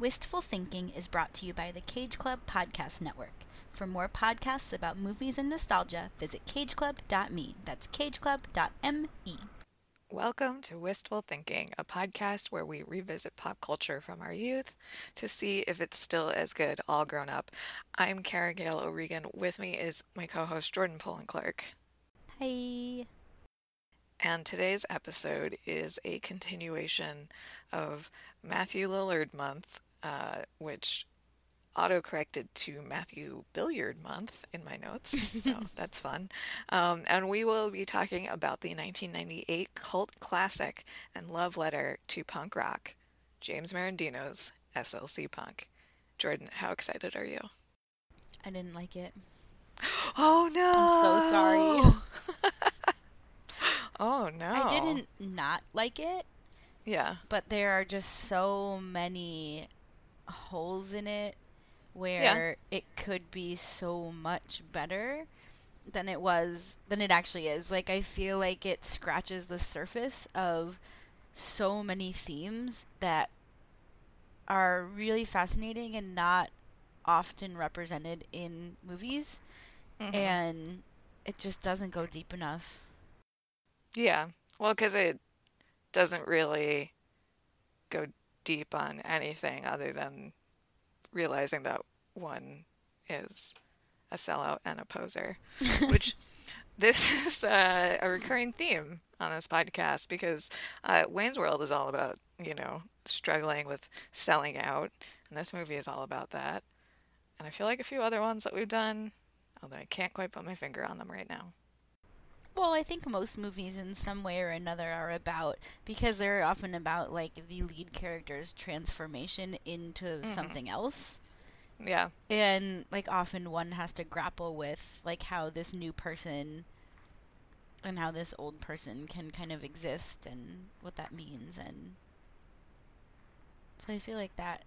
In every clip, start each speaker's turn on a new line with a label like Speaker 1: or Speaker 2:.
Speaker 1: Wistful Thinking is brought to you by the Cage Club Podcast Network. For more podcasts about movies and nostalgia, visit cageclub.me. That's cageclub.me.
Speaker 2: Welcome to Wistful Thinking, a podcast where we revisit pop culture from our youth to see if it's still as good all grown up. I'm Kara Gale O'Regan. With me is my co host Jordan Pullen Clark.
Speaker 1: Hey.
Speaker 2: And today's episode is a continuation of Matthew Lillard Month, uh, which auto-corrected to Matthew Billiard Month in my notes, so that's fun. Um, and we will be talking about the 1998 cult classic and love letter to punk rock, James Merendino's SLC Punk. Jordan, how excited are you?
Speaker 1: I didn't like it.
Speaker 2: Oh no!
Speaker 1: I'm so sorry.
Speaker 2: oh no!
Speaker 1: I didn't not like it,
Speaker 2: Yeah.
Speaker 1: but there are just so many holes in it where it could be so much better than it was than it actually is. Like I feel like it scratches the surface of so many themes that are really fascinating and not often represented in movies
Speaker 2: Mhm.
Speaker 1: and it just doesn't go deep enough.
Speaker 2: Yeah. Well, because it doesn't really go deep on anything other than realizing that one is a sellout and a poser, which this is uh, a recurring theme on this podcast because uh, Wayne's World is all about, you know, struggling with selling out, and this movie is all about that. And I feel like a few other ones that we've done, although I can't quite put my finger on them right now.
Speaker 1: Well, I think most movies in some way or another are about because they're often about like the lead character's transformation into mm-hmm. something else.
Speaker 2: Yeah.
Speaker 1: And like often one has to grapple with like how this new person and how this old person can kind of exist and what that means and so I feel like that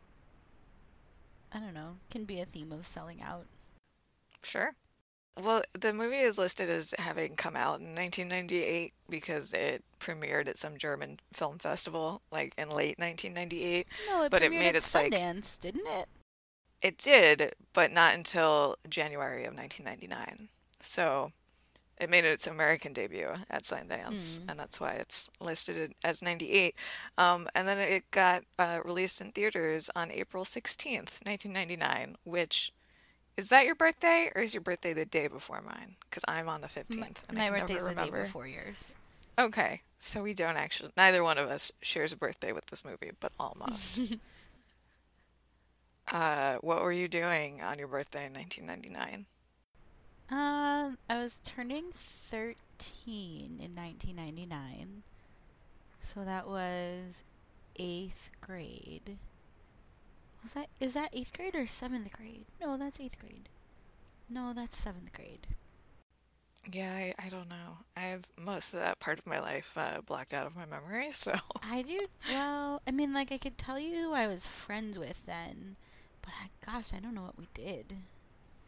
Speaker 1: I don't know, can be a theme of selling out.
Speaker 2: Sure. Well, the movie is listed as having come out in 1998 because it premiered at some German film festival, like in late 1998.
Speaker 1: No, it
Speaker 2: But it made
Speaker 1: at
Speaker 2: its, like-
Speaker 1: Sundance, didn't it?
Speaker 2: It did, but not until January of 1999. So it made its American debut at Sundance,
Speaker 1: Hmm.
Speaker 2: and that's why it's listed as 98. Um, and then it got uh, released in theaters on April 16th, 1999, which is that your birthday or is your birthday the day before mine? Because I'm on the 15th.
Speaker 1: My,
Speaker 2: and
Speaker 1: my birthday's the day before yours.
Speaker 2: Okay, so we don't actually, neither one of us shares a birthday with this movie, but almost. uh, what were you doing on your birthday in 1999?
Speaker 1: Um, I was turning 13 in 1999. So that was 8th grade. Was that is that 8th grade or 7th grade? No, that's 8th grade. No, that's 7th grade.
Speaker 2: Yeah, I, I don't know. I have most of that part of my life uh, blocked out of my memory, so.
Speaker 1: I do well, I mean like I could tell you who I was friends with then, but I, gosh, I don't know what we did.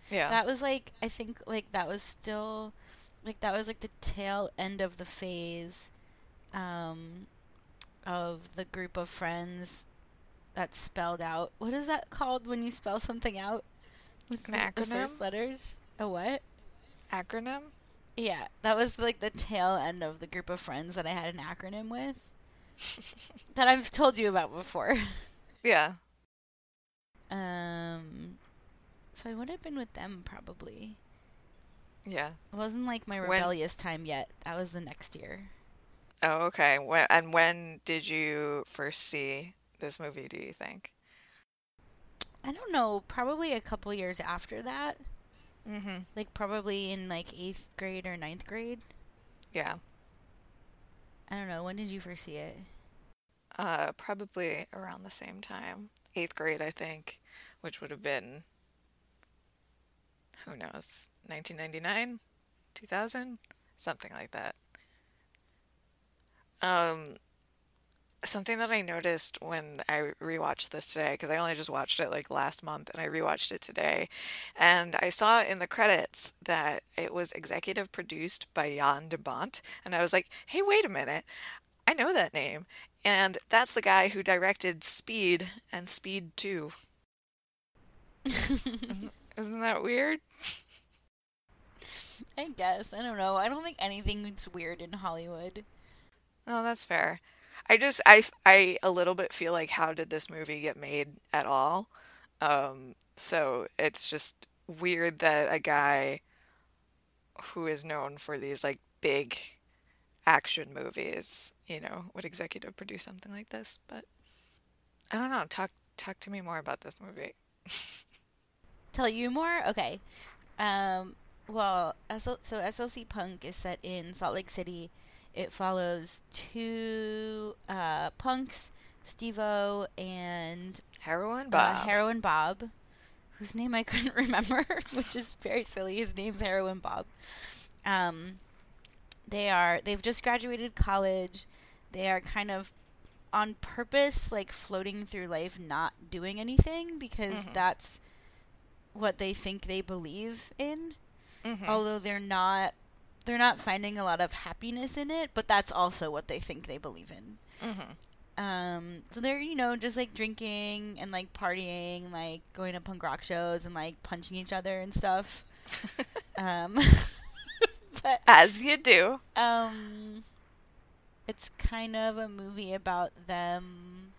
Speaker 2: Yeah.
Speaker 1: That was like I think like that was still like that was like the tail end of the phase um of the group of friends that spelled out what is that called when you spell something out with
Speaker 2: An
Speaker 1: the, the first letters a what
Speaker 2: Acronym?
Speaker 1: yeah that was like the tail end of the group of friends that i had an acronym with that i've told you about before
Speaker 2: Yeah.
Speaker 1: um so i would have been with them probably
Speaker 2: Yeah.
Speaker 1: It wasn't like my
Speaker 2: When-
Speaker 1: rebellious time yet. That was the next year.
Speaker 2: Oh, okay. When, and when did you first see this movie, do you think?
Speaker 1: I don't know, probably a couple years after that.
Speaker 2: Mm-hmm.
Speaker 1: Like probably in like eighth grade or ninth grade.
Speaker 2: Yeah.
Speaker 1: I don't know. When did you first see it?
Speaker 2: Uh, probably around the same time. Eighth grade, I think, which would have been, who knows, 1999? 2000? Something like that. Um, something that I noticed when I rewatched this today, because I only just watched it like last month and I rewatched it today, and I saw in the credits that it was executive produced by Jan de Bont, and I was like, hey, wait a minute, I know that name. And that's the guy who directed Speed and Speed 2. isn't, isn't that weird?
Speaker 1: I guess. I don't know. I don't think anything's weird in Hollywood.
Speaker 2: Oh, that's fair. I just I I a little bit feel like how did this movie get made at all? Um, so it's just weird that a guy who is known for these like big action movies, you know, would executive produce something like this. But I don't know. Talk talk to me more about this movie.
Speaker 1: Tell you more? Okay. Um, well, so SLC Punk is set in Salt Lake City. It follows two uh, punks, Stevo and
Speaker 2: Heroin Bob.
Speaker 1: Uh, Heroin Bob, whose name I couldn't remember, which is very silly. His name's Heroin Bob. Um, they are they've just graduated college. They are kind of on purpose, like floating through life, not doing anything because mm-hmm. that's what they think they believe in. Mm-hmm. Although they're not they're not finding a lot of happiness in it, but that's also what they think they believe in. Mm-hmm. Um, so they're you know just like drinking and like partying, like going to punk rock shows and like punching each other and stuff. um,
Speaker 2: but as you do.
Speaker 1: Um, it's kind of a movie about them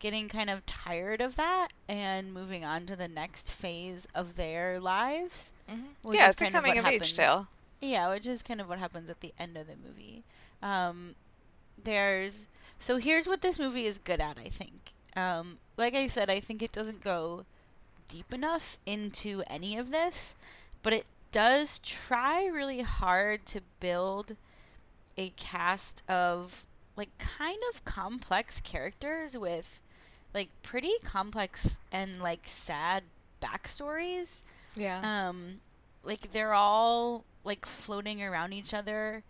Speaker 1: getting kind of tired of that and moving on to the next phase of their lives.
Speaker 2: Mm-hmm. Yeah, it's a coming of, of age tale.
Speaker 1: Yeah, which is kind of what happens at the end of the movie. Um, there's so here's what this movie is good at. I think, um, like I said, I think it doesn't go deep enough into any of this, but it does try really hard to build a cast of like kind of complex characters with like pretty complex and like sad backstories.
Speaker 2: Yeah.
Speaker 1: Um like they're all like floating around each other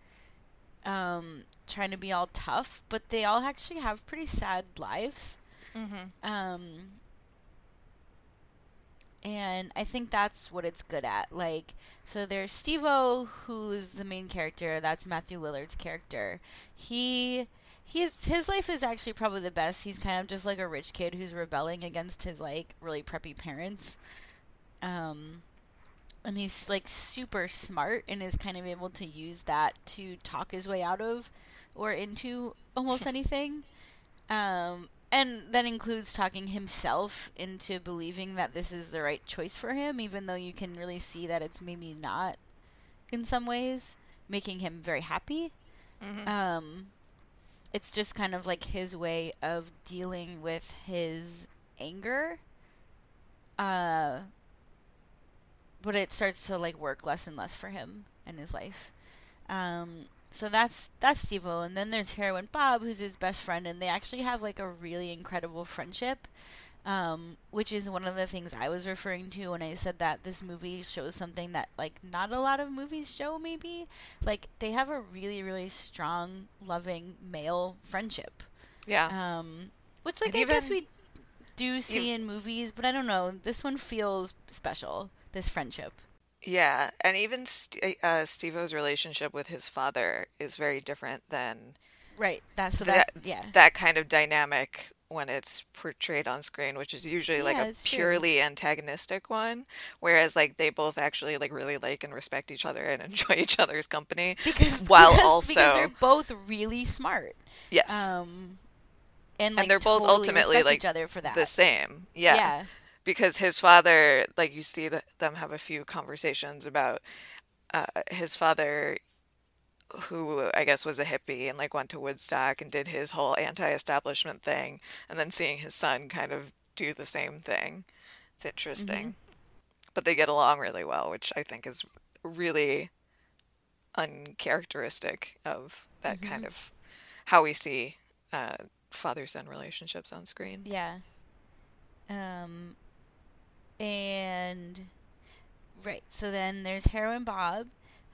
Speaker 1: um trying to be all tough, but they all actually have pretty sad lives. Mm-hmm. Um and I think that's what it's good at. Like, so there's Stevo, who's the main character. That's Matthew Lillard's character. He he's his life is actually probably the best. He's kind of just like a rich kid who's rebelling against his like really preppy parents. Um and he's like super smart and is kind of able to use that to talk his way out of or into almost anything. Um and that includes talking himself into believing that this is the right choice for him even though you can really see that it's maybe not in some ways making him very happy. Mm-hmm. Um it's just kind of like his way of dealing with his anger. Uh, but it starts to like work less and less for him and his life. Um, so that's that's Stevo, and then there's Heroin Bob, who's his best friend, and they actually have like a really incredible friendship um, which is one of the things I was referring to when I said that this movie shows something that like not a lot of movies show. Maybe like they have a really really strong, loving male friendship.
Speaker 2: Yeah.
Speaker 1: Um, which like and I even, guess we do see in movies, but I don't know. This one feels special. This friendship.
Speaker 2: Yeah, and even St- uh, Steve-O's relationship with his father is very different than
Speaker 1: right. That's so that, that yeah
Speaker 2: that kind of dynamic when it's portrayed on screen, which is usually like a purely true. antagonistic one, whereas like they both actually like really like and respect each other and enjoy each other's company
Speaker 1: because while because, also because they're both really smart.
Speaker 2: Yes.
Speaker 1: Um, and,
Speaker 2: like, and they're both ultimately like
Speaker 1: each other for that.
Speaker 2: the same. Yeah. Yeah. Because his father, like you see them have a few conversations about uh, his father who I guess was a hippie and like went to Woodstock and did his whole anti-establishment thing, and then seeing his son kind of do the same thing. It's interesting. Mm-hmm. But they get along really well, which I think is really uncharacteristic of that mm-hmm. kind of how we see uh, father-son relationships on screen.
Speaker 1: Yeah. Um, and right. So then there's Heroin Bob,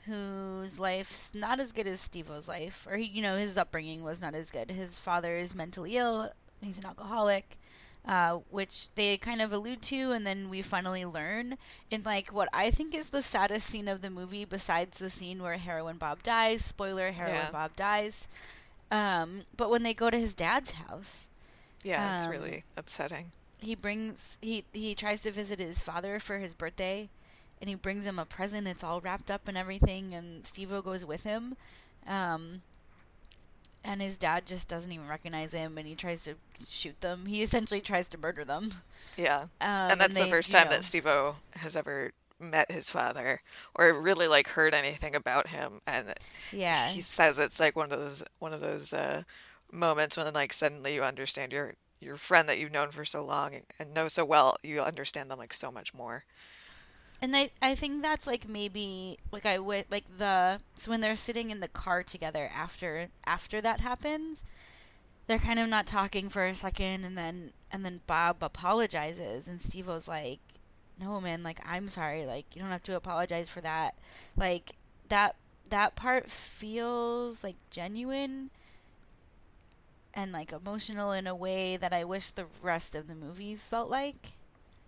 Speaker 1: whose life's not as good as Stevo's life, or he, you know, his upbringing was not as good. His father is mentally ill; he's an alcoholic, uh, which they kind of allude to, and then we finally learn in like what I think is the saddest scene of the movie, besides the scene where Heroin Bob dies. Spoiler: Heroin yeah. Bob dies. Um, but when they go to his dad's house,
Speaker 2: Yeah, it's
Speaker 1: Um,
Speaker 2: really upsetting.
Speaker 1: he brings he he tries to visit his father for his birthday, and he brings him a present. It's all wrapped up and everything, and Steve-O goes with him. Um, and his dad just doesn't even recognize him, and he tries to shoot them. He essentially tries to murder them.
Speaker 2: Yeah.
Speaker 1: Um,
Speaker 2: and that's the
Speaker 1: they,
Speaker 2: first
Speaker 1: you
Speaker 2: time
Speaker 1: know-
Speaker 2: that Steve-O has ever met his father or really like heard anything about him and
Speaker 1: Yeah,
Speaker 2: he says it's like one of those one of those uh moments when like suddenly you understand your your friend that you've known for so long and, and know so well you understand them like so much more.
Speaker 1: And I, I think that's like maybe like I would like the so when they're sitting in the car together after after that happens, they're kind of not talking for a second, and then and then Bob apologizes, and Steve was like, "No, man, like I'm sorry, like you don't have to apologize for that." Like that that part feels like genuine and like emotional in a way that I wish the rest of the movie felt like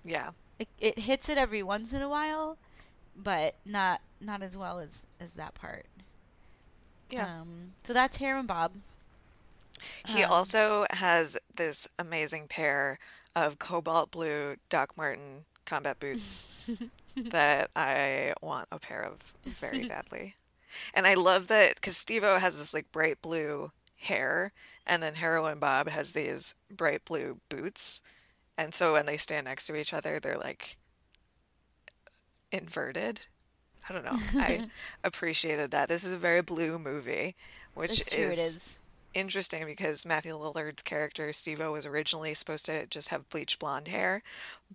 Speaker 2: yeah
Speaker 1: it, it hits it every once in a while, but not not as well as as that part.
Speaker 2: yeah
Speaker 1: Um, so that's Heroin Bob.
Speaker 2: he
Speaker 1: um,
Speaker 2: also has this amazing pair of cobalt blue Doc Martin combat boots that I want a pair of very badly. And I love that because Steve-O has this like bright blue hair, and then Heroin Bob has these bright blue boots. And so when they stand next to each other, they're like inverted. I don't know. I appreciated that. This is a very blue movie, which
Speaker 1: true.
Speaker 2: is
Speaker 1: It is.
Speaker 2: Interesting because Matthew Lillard's character Steve-O was originally supposed to just have bleached blonde hair,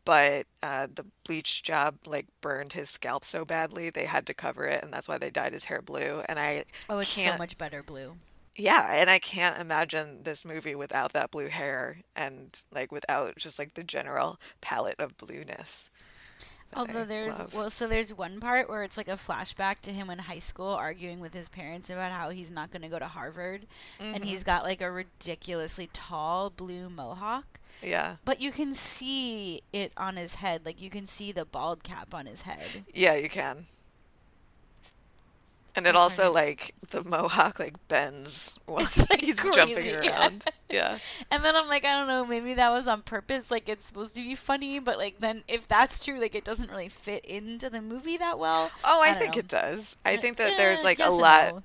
Speaker 2: but uh, the bleach job like burned his scalp so badly they had to cover it, and that's why they dyed his hair blue. And I
Speaker 1: Oh, it's so
Speaker 2: can't-
Speaker 1: much better blue.
Speaker 2: yeah, and I can't imagine this movie without that blue hair and like without just like the general palette of blueness.
Speaker 1: Although
Speaker 2: I
Speaker 1: there's
Speaker 2: love.
Speaker 1: well, so there's one part where it's like a flashback to him in high school arguing with his parents about how he's not going to go to Harvard, and
Speaker 2: Mm-hmm.
Speaker 1: he's got like a ridiculously tall blue mohawk.
Speaker 2: yeah,
Speaker 1: But you can see it on his head, like you can see the bald cap on his head.
Speaker 2: yeah, you can. And it also like the mohawk like bends
Speaker 1: once like,
Speaker 2: he's
Speaker 1: crazy,
Speaker 2: jumping
Speaker 1: yeah.
Speaker 2: around. Yeah.
Speaker 1: And then I'm like, I don't know, maybe that was on purpose. Like, it's supposed to be funny, but like, then if that's true, like, it doesn't really fit into the movie that well.
Speaker 2: Oh, I,
Speaker 1: don't
Speaker 2: think
Speaker 1: know.
Speaker 2: it does. I think that
Speaker 1: Eh,
Speaker 2: there's like a
Speaker 1: yes and
Speaker 2: lot
Speaker 1: no.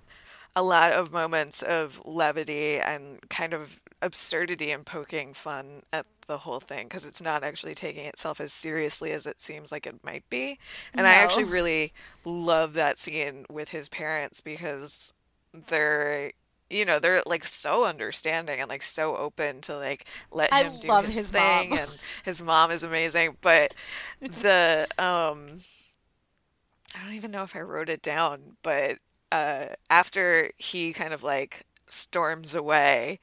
Speaker 2: a lot of moments of levity and kind of absurdity and poking fun at the whole thing because it's not actually taking itself as seriously as it seems like it might be. And I actually really love that scene with his parents because they're you know they're like so understanding and like so open to like let
Speaker 1: I
Speaker 2: him do
Speaker 1: love
Speaker 2: his,
Speaker 1: his
Speaker 2: thing
Speaker 1: mom.
Speaker 2: and his mom is amazing but the um I don't even know if I wrote it down, but uh, after he kind of like storms away,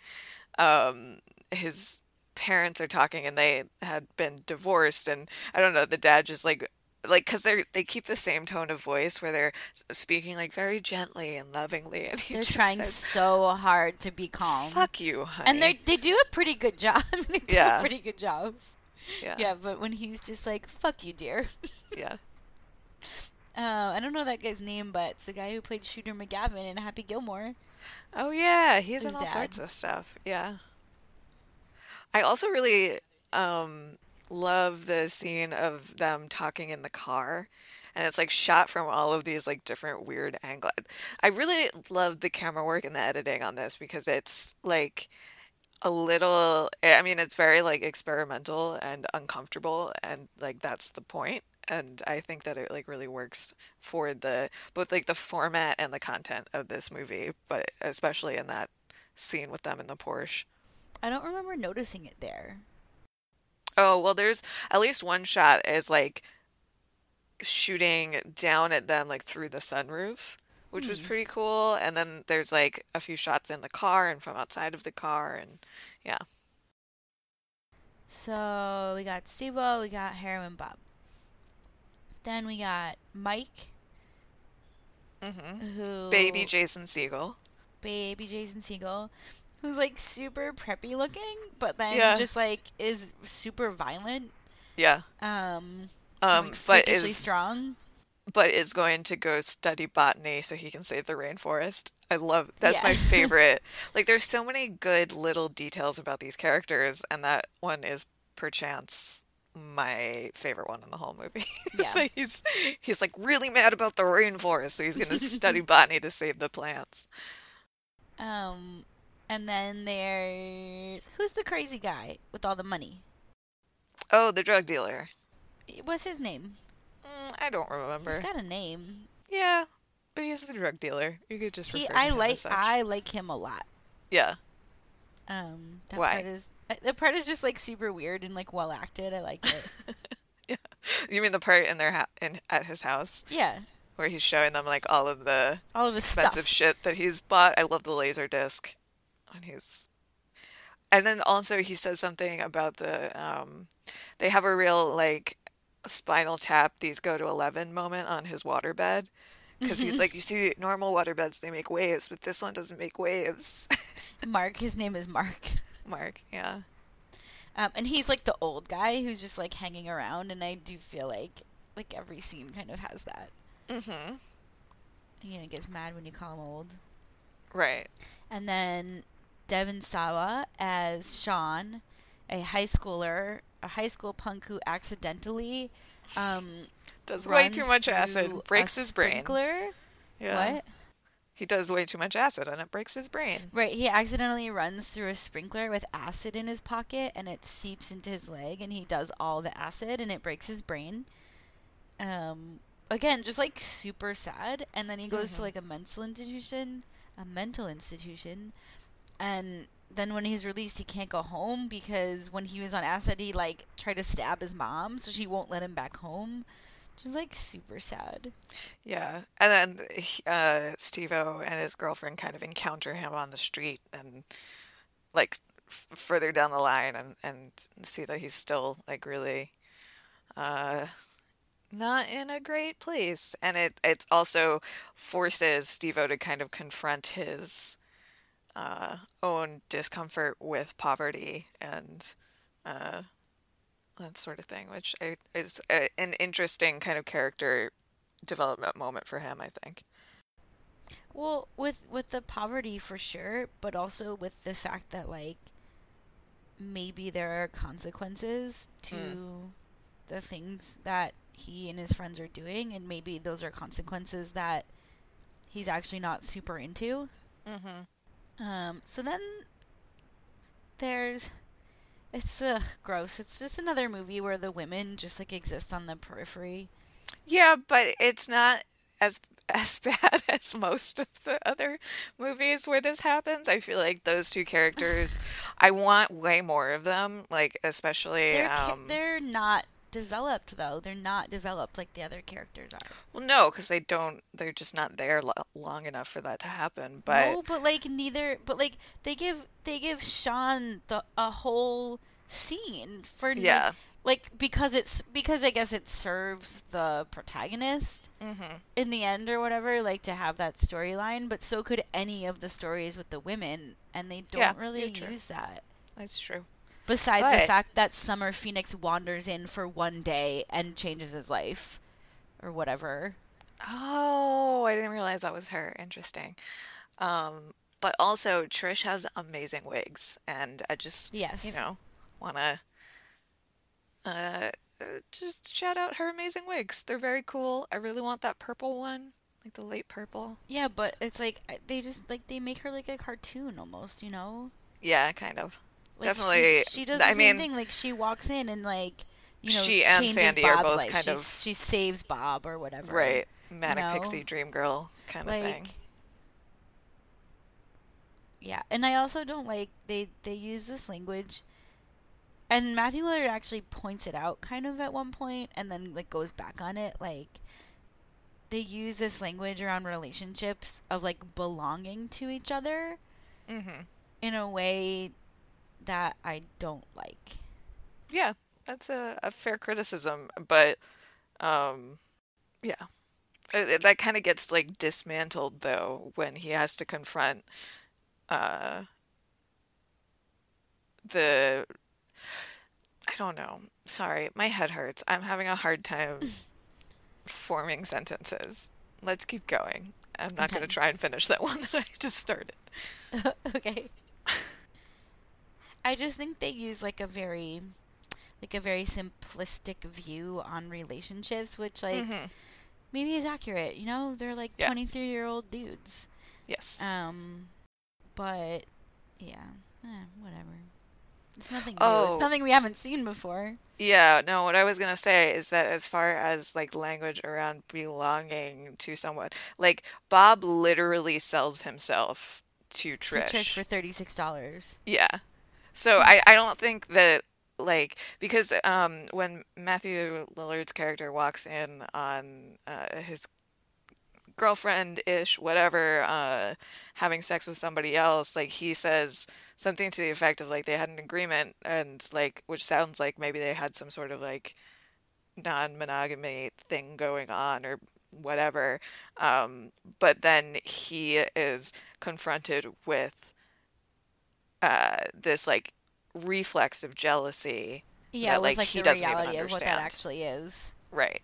Speaker 2: um, his parents are talking and they had been divorced, and I don't know, the dad just like like because they they keep the same tone of voice where they're speaking like very gently and lovingly, and he
Speaker 1: They're trying
Speaker 2: says,
Speaker 1: so hard to be calm.
Speaker 2: "Fuck you, honey."
Speaker 1: and they they do a pretty good job. they do
Speaker 2: Yeah.
Speaker 1: a pretty good job.
Speaker 2: yeah,
Speaker 1: Yeah, but when he's just like, fuck you, dear.
Speaker 2: yeah.
Speaker 1: Uh, I don't know that guy's name, but it's the guy who played Shooter McGavin in Happy Gilmore.
Speaker 2: Oh yeah, he's
Speaker 1: His
Speaker 2: in all
Speaker 1: dad.
Speaker 2: sorts of stuff. Yeah. I also really um love the scene of them talking in the car. And it's like shot from all of these like different weird angles. I really love the camera work and the editing on this because it's like a little I mean it's very like experimental and uncomfortable and like that's the point. And I think that it like really works for the both like the format and the content of this movie, but especially in that scene with them in the Porsche.
Speaker 1: I don't remember noticing it there.
Speaker 2: Oh, well, there's at least one shot is like shooting down at them like through the sunroof, which was pretty cool. And then there's like a few shots in the car and from outside of the car and yeah.
Speaker 1: So we got steve we got Heroin Bob. Then we got Mike,
Speaker 2: hmm
Speaker 1: who
Speaker 2: Baby Jason Segel.
Speaker 1: baby Jason Segel, who's like super preppy looking, but then
Speaker 2: Yeah.
Speaker 1: just like is super violent.
Speaker 2: Yeah.
Speaker 1: Um,
Speaker 2: Um,
Speaker 1: like
Speaker 2: but is
Speaker 1: strong.
Speaker 2: but is going to go study botany so he can save the rainforest. I love that's yeah. my favorite. like there's so many good little details about these characters and that one is perchance my favorite one in the whole movie. Yeah. so he's he's like really mad about the rainforest, so he's going to study botany to save the plants.
Speaker 1: Um and then there's who's the crazy guy with all the money?
Speaker 2: Oh, the drug dealer.
Speaker 1: What's his name?
Speaker 2: Mm, I don't remember.
Speaker 1: He's got a name.
Speaker 2: Yeah, but he's the drug dealer. You could just he.
Speaker 1: I like. I like him a lot.
Speaker 2: Yeah.
Speaker 1: Um. That Why? Part is the part is just like super weird and like well acted. I like it.
Speaker 2: yeah. You mean the part in their ha- in at his house?
Speaker 1: Yeah.
Speaker 2: Where he's showing them like all of the
Speaker 1: all of his
Speaker 2: expensive
Speaker 1: stuff.
Speaker 2: shit that he's bought. I love the laser disc. And he's and then also he says something about the um they have a real like spinal tap these go to 11 moment on his waterbed. Because he's like you see normal waterbeds they make waves but this one doesn't make waves.
Speaker 1: Mark his name is mark.
Speaker 2: Mark yeah.
Speaker 1: Um, and he's like the old guy who's just like hanging around and i do feel like like every scene kind of has that. Mm-hmm. You know gets mad when you call him old.
Speaker 2: Right.
Speaker 1: And then Devon Sawa as Sean, a high schooler, a high school punk who accidentally um,
Speaker 2: does way too much acid, breaks his brain.
Speaker 1: Yeah. What?
Speaker 2: He does way too much acid and it breaks his brain.
Speaker 1: Right, he accidentally runs through a sprinkler with acid in his pocket and it seeps into his leg and he does all the acid and it breaks his brain. Um again, just like super sad and then he goes mm-hmm. to like a mental institution, a mental institution and then when he's released he can't go home because when he was on acid he like tried to stab his mom so she won't let him back home just like super sad.
Speaker 2: Yeah. And then uh steve-o and his girlfriend kind of encounter him on the street and like f- further down the line and and see that he's still like really uh not in a great place. And it it also forces steve-o to kind of confront his uh, own discomfort with poverty and uh, that sort of thing, which I, is a, an interesting kind of character development moment for him, I think.
Speaker 1: Well, with with the poverty for sure, but also with the fact that like maybe there are consequences to mm. the things that he and his friends are doing, and maybe those are consequences that he's actually not super into. Mm-hmm. Um, so then there's it's uh, gross. It's just another movie where the women just like exist on the periphery.
Speaker 2: Yeah, but it's not as as bad as most of the other movies where this happens. I feel like those two characters, I want way more of them. Like especially,
Speaker 1: they're,
Speaker 2: um,
Speaker 1: they're not developed though. They're not developed like the other characters are.
Speaker 2: Well, no, because they don't. They're just not there lo- long enough for that to happen. But
Speaker 1: no, but like neither. But like they give they give Sean the a whole scene for
Speaker 2: yeah.
Speaker 1: Like, like because it's because I guess it serves the protagonist mm-hmm. in the end or whatever. Like to have that storyline, but so could any of the stories with the women, and they don't yeah, really use that.
Speaker 2: That's true.
Speaker 1: Besides but, the fact that Summer Phoenix wanders in for one day and changes his life, or whatever.
Speaker 2: Oh, I didn't realize that was her. Interesting. Um, but also Trish has amazing wigs, and I just
Speaker 1: yes,
Speaker 2: you know, wanna uh, just shout out her amazing wigs. They're very cool. I really want that purple one, like the late purple.
Speaker 1: Yeah, but it's like they just like they make her like a cartoon almost, you know?
Speaker 2: Yeah, kind of. Like Definitely.
Speaker 1: She, she does the I same mean, thing. Like she walks in and like you know
Speaker 2: she and Sandy Bob's are both
Speaker 1: life.
Speaker 2: kind
Speaker 1: She's, of she saves Bob or whatever.
Speaker 2: Right, manic you know? pixie dream girl kind
Speaker 1: like,
Speaker 2: of thing.
Speaker 1: Yeah, and I also don't like they they use this language, and Matthew Lillard actually points it out kind of at one point, and then like goes back on it like. They use this language around relationships of like belonging to each other, mm-hmm. in a way that I don't like.
Speaker 2: Yeah, that's a, a fair criticism, but um, yeah, it, that kind of gets like dismantled though when he has to confront uh, the. I don't know. Sorry, my head hurts. I'm having a hard time forming sentences. Let's keep going. I'm not okay. going to try and finish that one that I just started.
Speaker 1: okay. I just think they use like a very like a very simplistic view on relationships, which like mm-hmm. maybe is accurate. You know, they're like twenty yeah. three year old dudes.
Speaker 2: Yes.
Speaker 1: Um, but yeah, eh, whatever. It's nothing oh. new. It's nothing we haven't seen before.
Speaker 2: Yeah, no, what I was gonna say is that as far as like language around belonging to someone, like Bob literally sells himself to Trish.
Speaker 1: To Trish for thirty six dollars.
Speaker 2: Yeah. So I, I don't think that like because um when Matthew Lillard's character walks in on uh, his girlfriend ish whatever uh having sex with somebody else like he says something to the effect of like they had an agreement and like which sounds like maybe they had some sort of like non-monogamy thing going on or whatever um, but then he is confronted with uh, this like reflex of jealousy
Speaker 1: yeah that, like, like he the doesn't reality even understand. of what that actually is.
Speaker 2: Right.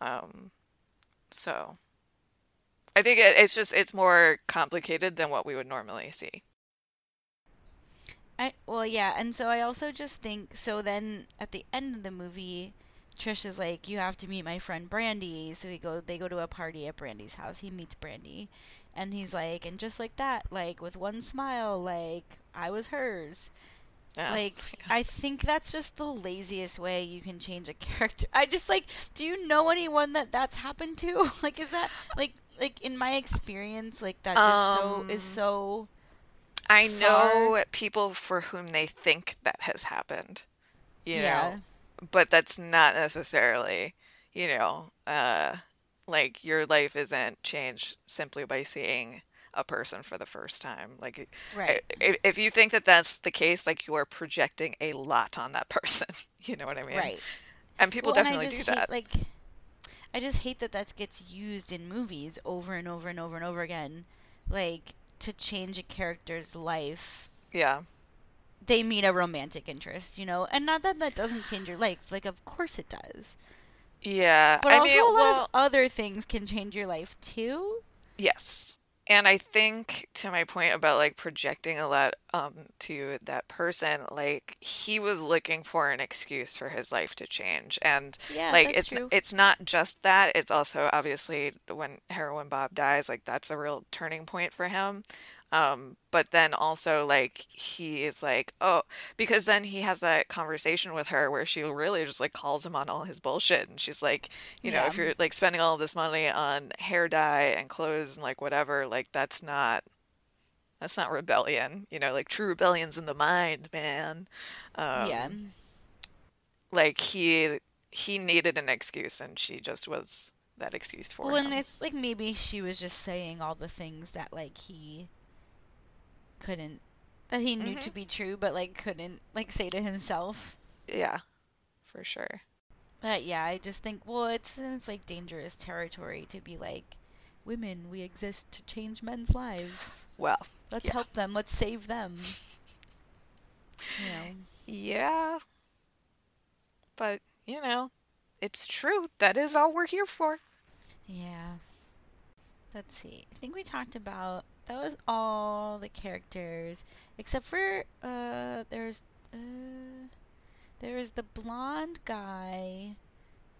Speaker 2: Um so i think it, it's just it's more complicated than what we would normally see.
Speaker 1: I well yeah, and so I also just think so then at the end of the movie Trish is like, You have to meet my friend Brandy so he go they go to a party at Brandy's house. He meets Brandy and he's like and just like that, like with one smile, like I was hers. Yeah. Like I think that's just the laziest way you can change a character. I just like do you know anyone that that's happened to? like is that like like in my experience like that just um, so is so
Speaker 2: I know people for whom they think that has happened. You yeah. know, but that's not necessarily, you know, uh, like your life isn't changed simply by seeing a person for the first time. Like, right. if, if you think that that's the case, like you are projecting a lot on that person. you know what I mean?
Speaker 1: Right.
Speaker 2: And people well, definitely and do hate, that.
Speaker 1: Like, I just hate that that gets used in movies over and over and over and over again. Like, to change a character's life.
Speaker 2: Yeah.
Speaker 1: They meet a romantic interest, you know, and not that that doesn't change your life. Like, of course it does.
Speaker 2: Yeah,
Speaker 1: but I also mean, a lot well, of other things can change your life too.
Speaker 2: Yes, and I think to my point about like projecting a lot um to that person, like he was looking for an excuse for his life to change, and yeah, like it's true. it's not just that. It's also obviously when heroin Bob dies, like that's a real turning point for him. Um, but then also like he is like, oh, because then he has that conversation with her where she really just like calls him on all his bullshit, and she's like, you know, if you're like spending all this money on hair dye and clothes and like whatever, like that's not that's not rebellion, you know, like true rebellion's in the mind, man.
Speaker 1: Um, yeah.
Speaker 2: Like he he needed an excuse, and she just was that excuse for
Speaker 1: well,
Speaker 2: him.
Speaker 1: Well, and it's like maybe she was just saying all the things that like he couldn't that he knew mm-hmm. to be true but like couldn't like say to himself.
Speaker 2: Yeah. For sure.
Speaker 1: But yeah, I just think well it's it's like dangerous territory to be like women, we exist to change men's lives.
Speaker 2: Well,
Speaker 1: let's yeah. help them. Let's save them. You know.
Speaker 2: Yeah. But, you know, it's true. That is all we're here for.
Speaker 1: Yeah. Let's see. I think we talked about that was all the characters except for uh there's uh there's the blonde guy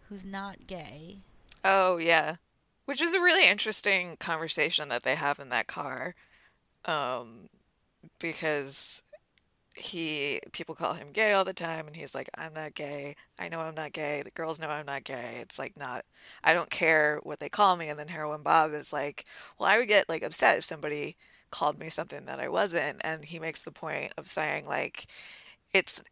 Speaker 1: who's not gay.
Speaker 2: Oh yeah. Which is a really interesting conversation that they have in that car. Um because he people call him gay all the time and he's like i'm not gay. I know i'm not gay. The girls know i'm not gay. It's like not i don't care what they call me. And then heroin bob is like well i would get like upset if somebody called me something that i wasn't. And he makes the point of saying like it's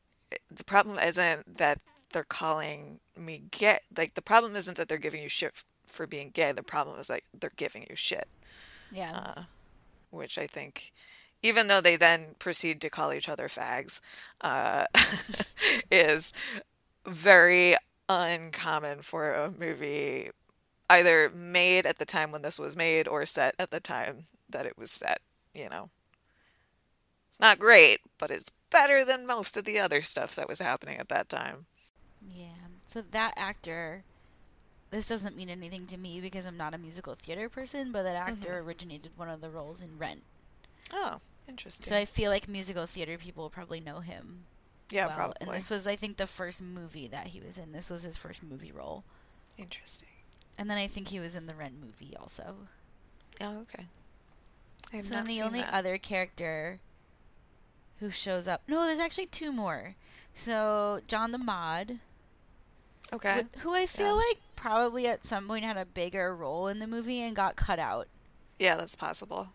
Speaker 2: the problem isn't that they're calling me gay like the problem isn't that they're giving you shit for being gay. The problem is like they're giving you shit.
Speaker 1: Yeah. Uh,
Speaker 2: which i think even though they then proceed to call each other fags, uh, is very uncommon for a movie either made at the time when this was made or set at the time that it was set, you know. It's not great, but it's better than most of the other stuff that was happening at that time.
Speaker 1: Yeah. So that actor this doesn't mean anything to me because I'm not a musical theater person, but that actor mm-hmm. originated one of the roles in Rent.
Speaker 2: Oh, interesting.
Speaker 1: So I feel like musical theater people probably know him.
Speaker 2: Yeah, well. probably.
Speaker 1: And this was, I think, the first movie that he was in. This was his first movie role.
Speaker 2: Interesting.
Speaker 1: And then I think he was in the Rent movie also.
Speaker 2: Oh, okay.
Speaker 1: so then the only that. other character who shows up. No, there's actually two more. So John the Mod.
Speaker 2: Okay.
Speaker 1: Who I feel yeah. like probably at some point had a bigger role in the movie and got cut out.
Speaker 2: Yeah, that's possible.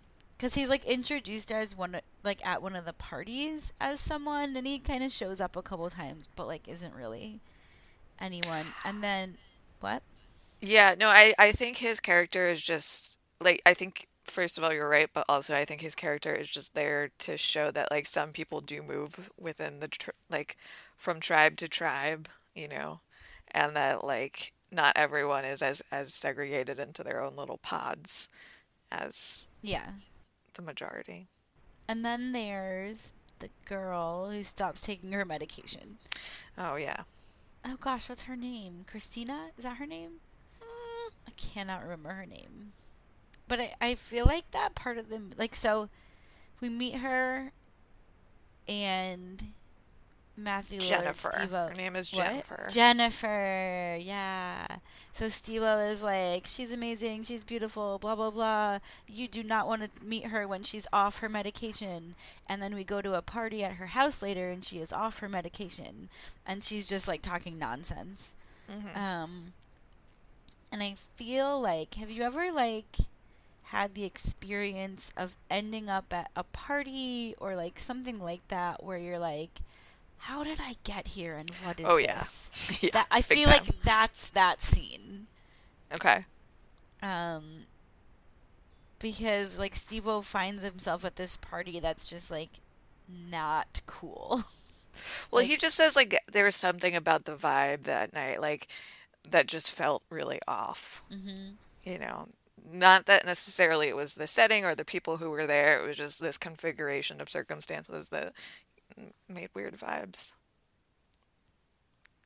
Speaker 1: Because he's like introduced as one, like at one of the parties as someone, and he kind of shows up a couple times, but like isn't really anyone. And then, what?
Speaker 2: Yeah, no, I I think his character is just like I think first of all you're right, but also I think his character is just there to show that like some people do move within the tr- like from tribe to tribe, you know, and that like not everyone is as as segregated into their own little pods as
Speaker 1: yeah
Speaker 2: the majority.
Speaker 1: And then there's the girl who stops taking her medication.
Speaker 2: Oh yeah.
Speaker 1: Oh gosh, what's her name? Christina? Is that her name? Mm. I cannot remember her name. But I, I feel like that part of them like so we meet her and Matthew
Speaker 2: Jennifer.
Speaker 1: Lillard, Steve-O.
Speaker 2: Her name is Jennifer.
Speaker 1: What? Jennifer, yeah. So Steve-O is like, she's amazing, she's beautiful, blah blah blah. You do not want to meet her when she's off her medication. And then we go to a party at her house later, and she is off her medication, and she's just like talking nonsense. Mm-hmm. Um, and I feel like, have you ever like had the experience of ending up at a party or like something like that where you're like how did I get here and what is
Speaker 2: oh,
Speaker 1: this?
Speaker 2: Yeah. yeah
Speaker 1: that, I feel time. like that's that scene.
Speaker 2: Okay.
Speaker 1: Um because like Steve-O finds himself at this party that's just like not cool.
Speaker 2: Well, like, he just says like there was something about the vibe that night like that just felt really off. Mm-hmm. You know, not that necessarily it was the setting or the people who were there. It was just this configuration of circumstances that made weird vibes.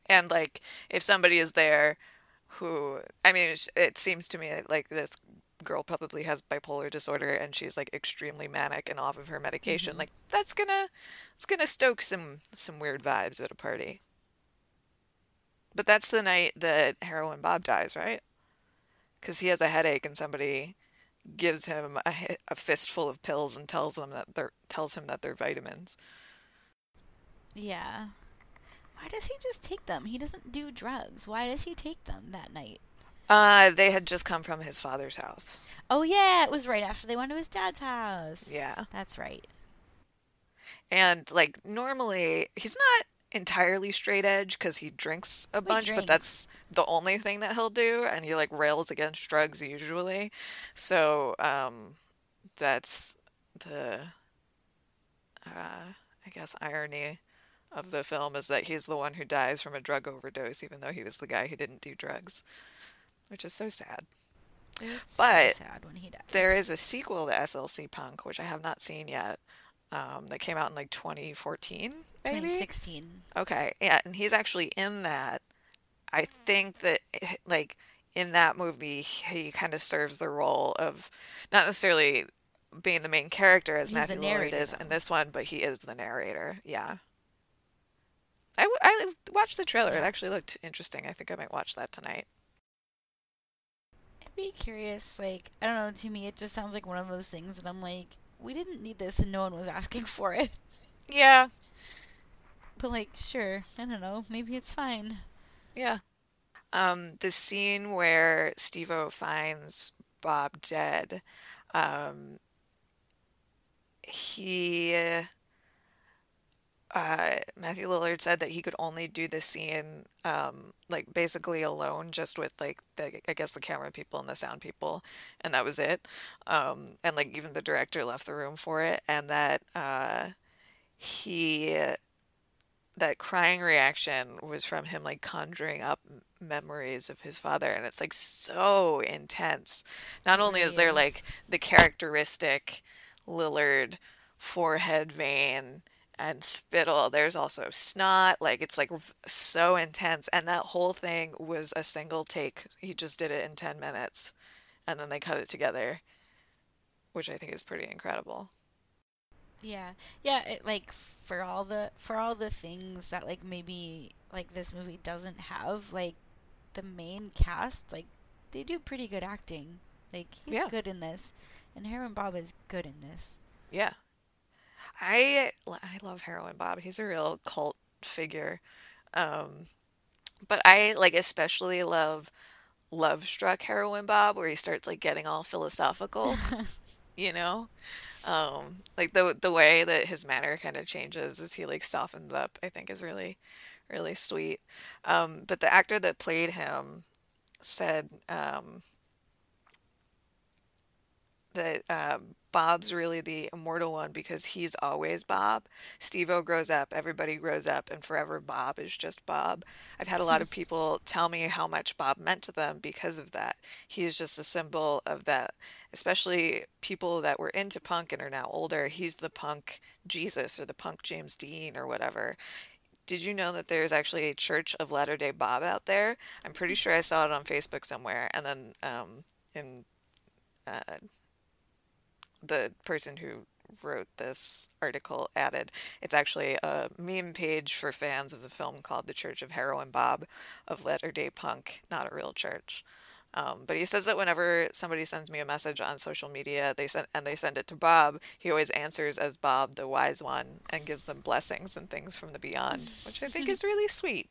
Speaker 2: And like if somebody is there who I mean it, it seems to me like this girl probably has bipolar disorder and she's like extremely manic and off of her medication mm-hmm. like that's gonna it's gonna stoke some some weird vibes at a party but that's the night that heroin bob dies right because he has a headache and somebody gives him a, a fistful of pills and tells him that they're tells him that they're vitamins
Speaker 1: yeah. Why does he just take them? He doesn't do drugs. Why does he take them that night?
Speaker 2: Uh, they had just come from his father's house.
Speaker 1: Oh yeah, it was right after they went to his dad's house.
Speaker 2: Yeah.
Speaker 1: That's right.
Speaker 2: And like normally he's not entirely straight edge because he drinks a bunch, but that's the only thing that he'll do, and he like rails against drugs usually. So um, that's the uh, I guess irony of the film is that he's the one who dies from a drug overdose, even though he was the guy who didn't do drugs, which is so sad.
Speaker 1: It's but so sad when he dies.
Speaker 2: There is a sequel to SLC Punk, which I have not seen yet, um, that came out in like 2014, maybe
Speaker 1: 2016.
Speaker 2: Okay, yeah, and he's actually in that. I think that like in that movie, he kind of serves the role of not necessarily being the main character as He's Matthew Lillard is in this one, but he is the narrator. Yeah. I, I watched the trailer. It actually looked interesting. I think I might watch that tonight.
Speaker 1: I'd be curious. Like, I don't know. To me, it just sounds like one of those things that I'm like, we didn't need this and no one was asking for it.
Speaker 2: Yeah.
Speaker 1: But, like, sure. I don't know. Maybe it's fine.
Speaker 2: Yeah. Um, the scene where Steve-O finds Bob dead, um, he uh, Matthew Lillard said that he could only do the scene um, like basically alone, just with like the I guess the camera people and the sound people, and that was it. Um, and like even the director left the room for it, and that uh, he that crying reaction was from him like conjuring up memories of his father and it's like so intense not only is there like the characteristic lillard forehead vein and spittle. There's also snot. Like it's like so intense. And that whole thing was a single take. He just did it in 10 minutes and then they cut it together, which I think is pretty incredible.
Speaker 1: Yeah. Yeah, it, like for all the for all the things that like maybe like this movie doesn't have, like the main cast, like they do pretty good acting. Like he's yeah. good in this, and Heroin Bob is good in this.
Speaker 2: Yeah, I I love Heroin Bob. He's a real cult figure. Um, but I like especially love Love Struck Heroin Bob, where he starts like getting all philosophical. you know, um, like the the way that his manner kind of changes as he like softens up. I think is really really sweet. Um, but the actor that played him said um, that um, Bob's really the immortal one because he's always Bob. Stevo grows up, everybody grows up, and forever Bob is just Bob. I've had a lot of people tell me how much Bob meant to them because of that. He is just a symbol of that, especially people that were into punk and are now older. He's the punk Jesus or the punk James Dean or whatever. Did you know that there's actually a Church of Latter day Bob out there? I'm pretty sure I saw it on Facebook somewhere. And then um, in uh, the person who wrote this article added it's actually a meme page for fans of the film called the Church of Heroin Bob of Latter Day Punk, not a real church. Um, but he says that whenever somebody sends me a message on social media, they send and they send it to Bob, he always answers as Bob, the wise one, and gives them blessings and things from the beyond, which I think is really sweet.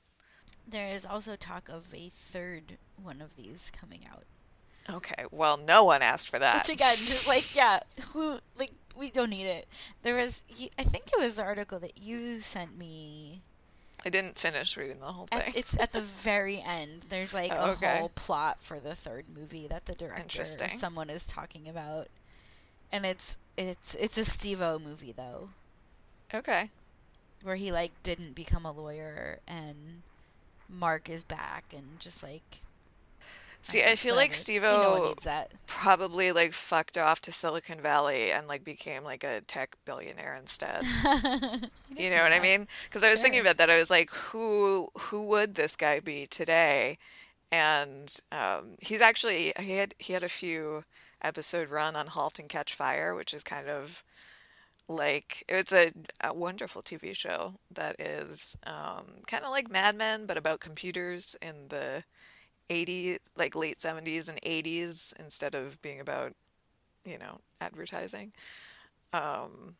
Speaker 1: There is also talk of a third one of these coming out.
Speaker 2: Okay, well, no one asked for that.
Speaker 1: Which again, just like yeah, who like we don't need it. There was, I think it was the article that you sent me.
Speaker 2: I didn't finish reading the whole thing.
Speaker 1: At, it's at the very end. There's like oh, a okay. whole plot for the third movie that the director someone is talking about, and it's it's it's a Stevo movie though.
Speaker 2: Okay.
Speaker 1: Where he like didn't become a lawyer and Mark is back and just like
Speaker 2: See, I feel like Stevo probably like fucked off to Silicon Valley and like became like a tech billionaire instead. you know what that. I mean? Because I was sure. thinking about that. I was like, who who would this guy be today? And um, he's actually he had he had a few episode run on *Halt and Catch Fire*, which is kind of like it's a, a wonderful TV show that is um, kind of like Mad Men, but about computers in the 80s, like late 70s and 80s instead of being about, you know, advertising. Um,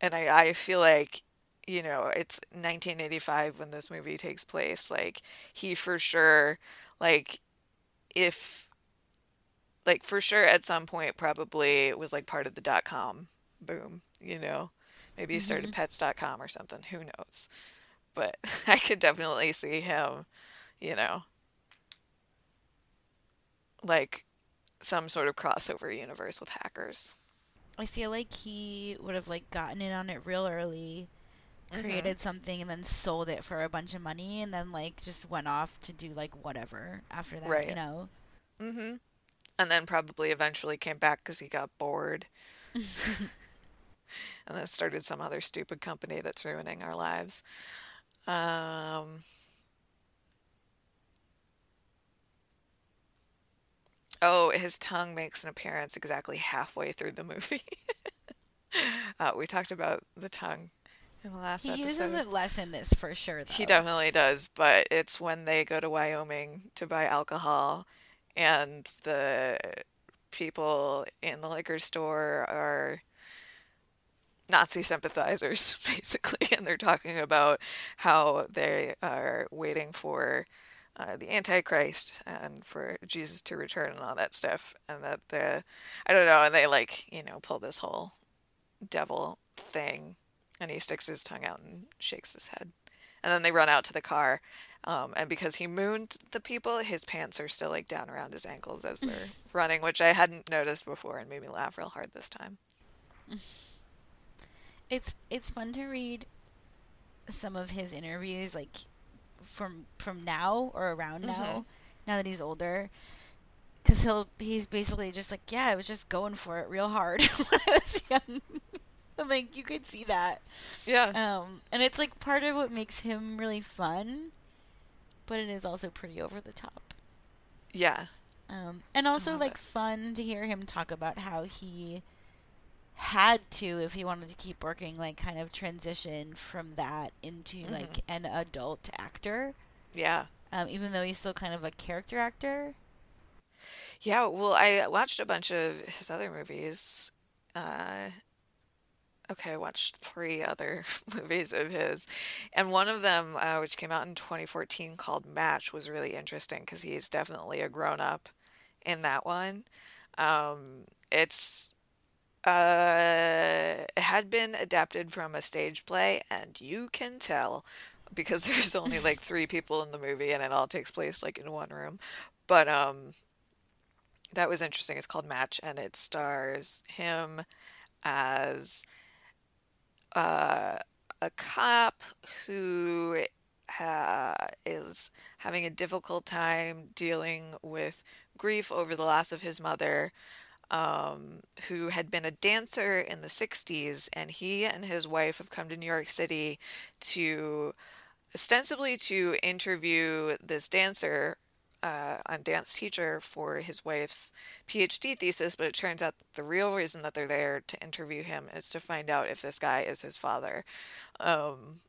Speaker 2: and I, I feel like, you know, it's 1985 when this movie takes place. Like, he for sure, like, if, like, for sure at some point probably was like part of the dot com boom, you know? Maybe he started mm-hmm. pets.com or something. Who knows? But I could definitely see him, you know, like some sort of crossover universe with hackers.
Speaker 1: I feel like he would have like gotten in on it real early, mm-hmm. created mm-hmm. something and then sold it for a bunch of money and then like just went off to do like whatever after that, right. you know.
Speaker 2: Mhm. And then probably eventually came back cuz he got bored. and then started some other stupid company that's ruining our lives. Um Oh, his tongue makes an appearance exactly halfway through the movie. uh, we talked about the tongue in the last
Speaker 1: he
Speaker 2: episode.
Speaker 1: He uses it less in this for sure. Though.
Speaker 2: He definitely does, but it's when they go to Wyoming to buy alcohol, and the people in the liquor store are Nazi sympathizers, basically, and they're talking about how they are waiting for uh, the Antichrist and for Jesus to return and all that stuff, and that the I don't know, and they like you know pull this whole devil thing, and he sticks his tongue out and shakes his head, and then they run out to the car, um, and because he mooned the people, his pants are still like down around his ankles as they're running, which I hadn't noticed before, and made me laugh real hard this time.
Speaker 1: It's it's fun to read some of his interviews, like from from now or around now, mm-hmm. now that he's older. Cause he'll he's basically just like yeah I was just going for it real hard when I was young. like you could see that.
Speaker 2: Yeah.
Speaker 1: Um, and it's like part of what makes him really fun, but it is also pretty over the top.
Speaker 2: Yeah.
Speaker 1: Um, and also like
Speaker 2: it.
Speaker 1: fun to hear him talk about how he had to, if he wanted to keep working, like kind of transition from that into
Speaker 2: Mm-hmm.
Speaker 1: like an adult actor.
Speaker 2: Yeah.
Speaker 1: Um, even though he's still kind of a character actor.
Speaker 2: Yeah, well, I watched a bunch of his other movies. Uh, okay, I watched three other movies of his. And one of them, uh, which came out in 2014 called Match, was really interesting because he's definitely a grown up in that one. Um, it's uh, it had been adapted from a stage play, and you can tell because there's only like three people in the movie and it all takes place like in one room. But um that was interesting. It's called Match and it stars him as uh, a cop who uh, is having a difficult time dealing with grief over the loss of his mother, um, who had been a dancer in the 60s, and he and his wife have come to New York City to ostensibly to interview this dancer uh, on dance teacher for his wife's PhD thesis, but it turns out the real reason that they're there to interview him is to find out if this guy is his father. Um,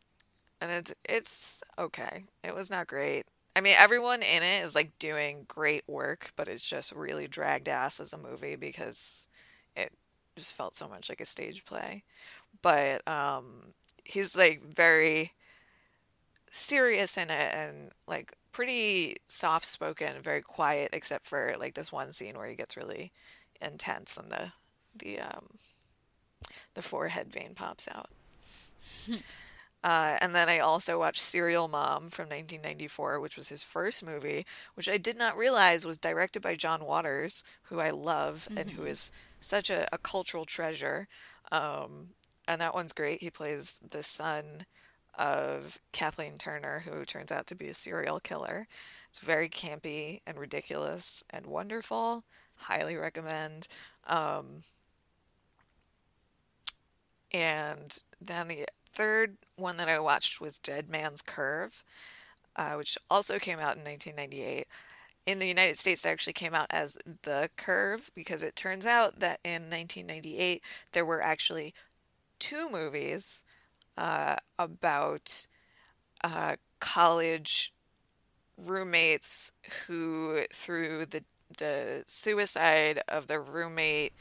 Speaker 2: and it's it's okay. It was not great. I mean, everyone in it is like doing great work, but it's just really dragged ass as a movie because it just felt so much like a stage play. But um, he's like very serious in it and like pretty soft spoken, very quiet, except for like this one scene where he gets really intense and the the um the forehead vein pops out. Uh, and then I also watched Serial Mom from 1994, which was his first movie, which I did not realize was directed by John Waters, who I love and who is such a, a cultural treasure. Um, and that one's great. He plays the son of Kathleen Turner, who turns out to be a serial killer. It's very campy and ridiculous and wonderful. Highly recommend. Um, and then the third one that I watched was Dead Man's Curve, uh, which also came out in 1998. In the United States, it actually came out as The Curve because it turns out that in 1998 there were actually two movies uh, about uh, college roommates who, through the the suicide of the roommate,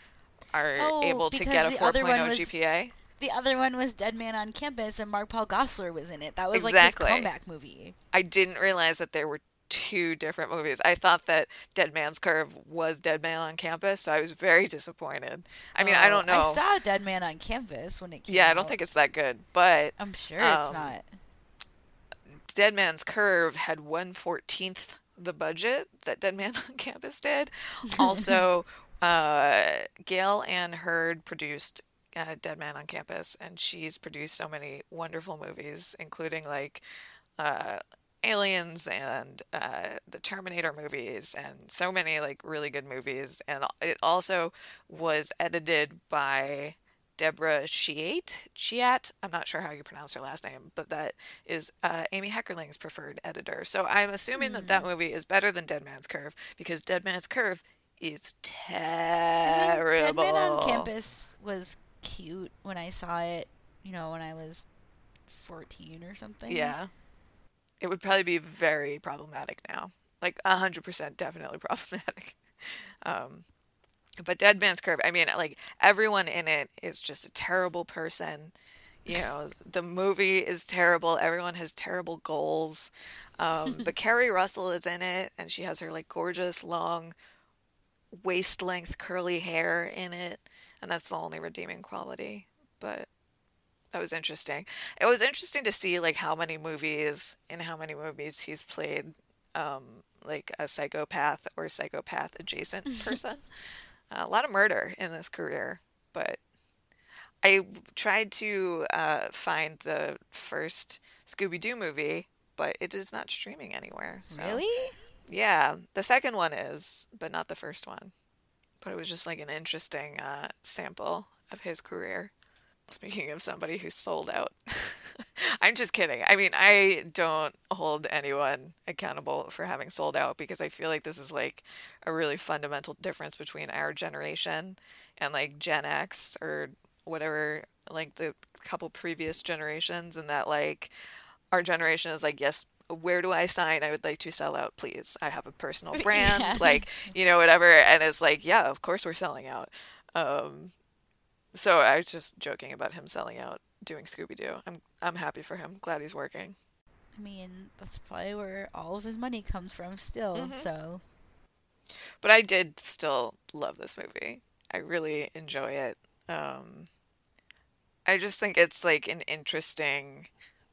Speaker 2: are
Speaker 1: Oh,
Speaker 2: able to get a
Speaker 1: the
Speaker 2: 4.0
Speaker 1: one was-
Speaker 2: GPA.
Speaker 1: The other one was Dead Man on Campus, and Mark Paul Gosselaar was in it. That was like his comeback movie.
Speaker 2: I didn't realize that there were two different movies. I thought that Dead Man's Curve was Dead Man on Campus, so I was very disappointed. I mean, I
Speaker 1: Oh,
Speaker 2: don't know.
Speaker 1: I saw Dead Man on Campus when it came
Speaker 2: yeah, I don't think it's that good, but
Speaker 1: I'm sure it's
Speaker 2: um,
Speaker 1: not.
Speaker 2: Dead Man's Curve had one fourteenth the budget that Dead Man on Campus did. Also, uh, Gale Anne Hurd produced uh, Dead Man on Campus, and she's produced so many wonderful movies, including like uh, Aliens and uh, the Terminator movies, and so many like really good movies. And it also was edited by Deborah Chiat. Chiat. I'm not sure how you pronounce her last name, but that is uh, Amy Heckerling's preferred editor. So I'm assuming that that movie is better than Dead Man's Curve because Dead Man's Curve is
Speaker 1: I mean,
Speaker 2: terrible.
Speaker 1: Dead Man on Campus was cute when I saw it. You know, when I was 14 or something.
Speaker 2: Yeah. It would probably be very problematic now. Like 100% definitely problematic. Um, but Dead Man's Curve, I mean, like everyone in it is just a terrible person. You know, the movie is terrible. Everyone has terrible goals. Um, but Keri Russell is in it, and she has her like gorgeous long waist length curly hair in it, and that's the only redeeming quality. But that was interesting. It was interesting to see like how many movies in how many movies he's played um, like a psychopath or psychopath adjacent person. a lot of murder in this career, but I tried to uh, find the first Scooby Doo movie, but it is not streaming anywhere. So.
Speaker 1: Really?
Speaker 2: Yeah, the second one is, but not the first one. But it was just like an interesting uh, sample of his career. Speaking of somebody who's sold out, I'm just kidding. I mean, I don't hold anyone accountable for having sold out because I feel like this is like a really fundamental difference between our generation and like Gen X or whatever, like the couple previous generations, and that like our generation is like, yes, where do I sign? I would like to sell out, please. I have a personal brand, yeah. like, you know, whatever. And it's like, yeah, of course we're selling out. Um, so I was just joking about him selling out doing Scooby Doo. I'm I'm happy for him. Glad he's working.
Speaker 1: I mean, that's probably where all of his money comes from still. Mm-hmm. So
Speaker 2: But I did still love this movie. I really enjoy it. Um I just think it's like an interesting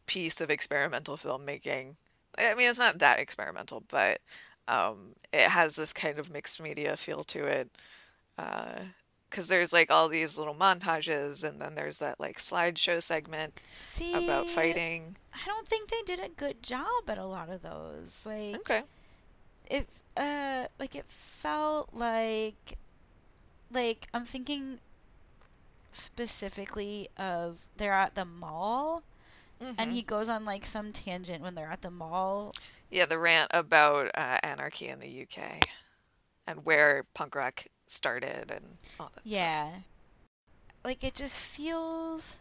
Speaker 2: piece of experimental filmmaking. I mean, it's not that experimental, but um, it has this kind of mixed media feel to it. Uh, because there's like all these little montages and then there's that like slideshow segment See, about fighting.
Speaker 1: I don't think they did a good job at a lot of those. Like
Speaker 2: Okay.
Speaker 1: It uh like it felt like like I'm thinking specifically of they're at the mall mm-hmm. and he goes on like some tangent when they're at the mall.
Speaker 2: Yeah, the rant about uh, anarchy in the UK and where punk rock started and all that
Speaker 1: yeah stuff. like it just feels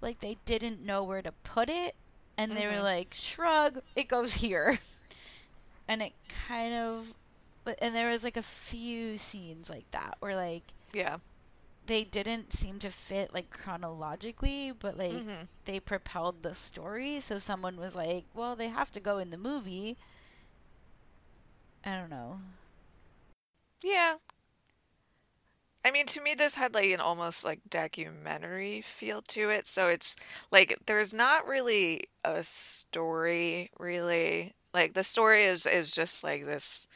Speaker 1: like they didn't know where to put it and mm-hmm. they were mm-hmm. like shrug it goes here and it kind of and there was like a few scenes like that where like
Speaker 2: yeah
Speaker 1: they didn't seem to fit like chronologically but like mm-hmm. they propelled the story so someone was like well they have to go in the movie i don't know
Speaker 2: yeah I mean, to me, this had like an almost like documentary feel to it. So it's like there's not really a story, really. Like the story is is just like this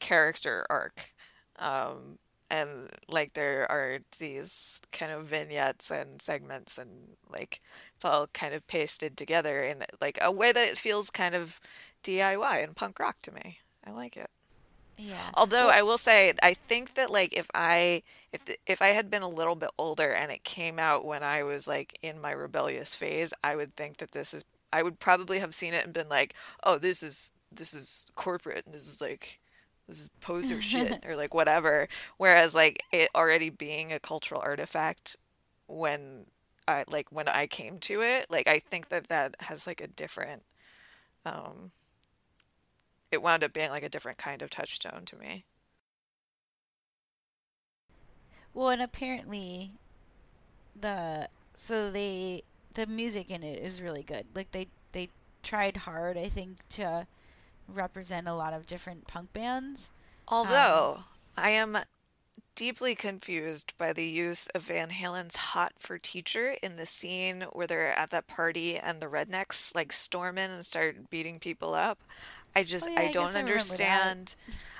Speaker 2: character arc, um, and like there are these kind of vignettes and segments, and like it's all kind of pasted together in like a way that it feels kind of DIY and punk rock to me. I like it.
Speaker 1: Yeah.
Speaker 2: Although I will say, I think that like if I if the, if I had been a little bit older and it came out when I was like in my rebellious phase, I would think that this is. I would probably have seen it and been like, "Oh, this is this is corporate and this is like this is poser shit or like whatever." Whereas like it already being a cultural artifact when I like when I came to it, like I think that that has like a different um it wound up being like a different kind of touchstone to me.
Speaker 1: Well, and apparently the so they the music in it is really good. Like they they tried hard, I think, to represent a lot of different punk bands.
Speaker 2: Although um, I am deeply confused by the use of Van Halen's Hot for Teacher in the scene where they're at that party and the rednecks like storm in and start beating people up. I just oh, yeah, I don't I understand.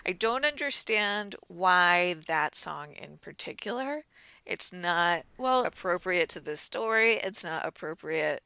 Speaker 2: I, I don't understand why that song in particular. It's not well appropriate to the story. It's not appropriate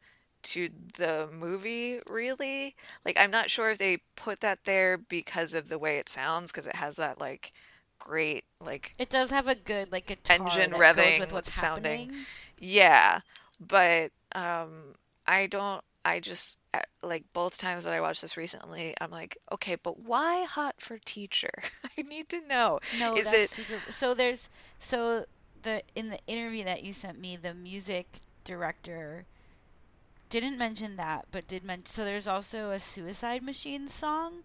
Speaker 2: to the movie really. Like I'm not sure if they put that there because of the way it sounds because it has that like great like
Speaker 1: it does have a good like guitar engine revving with what's sounding. Happening.
Speaker 2: Yeah, but um I don't I just uh, like both times that I watched this recently, I'm like, okay, but why hot for teacher? I need to know.
Speaker 1: No, is it super... so? There's so the in the interview that you sent me, the music director didn't mention that, but did mention. So there's also a Suicide Machine song.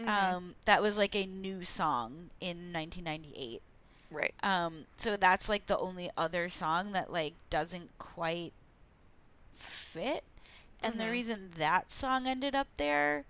Speaker 1: Mm-hmm. Um, that was like a new song in 1998.
Speaker 2: Right.
Speaker 1: Um, so that's like the only other song that like doesn't quite fit and mm-hmm. the reason that song ended up there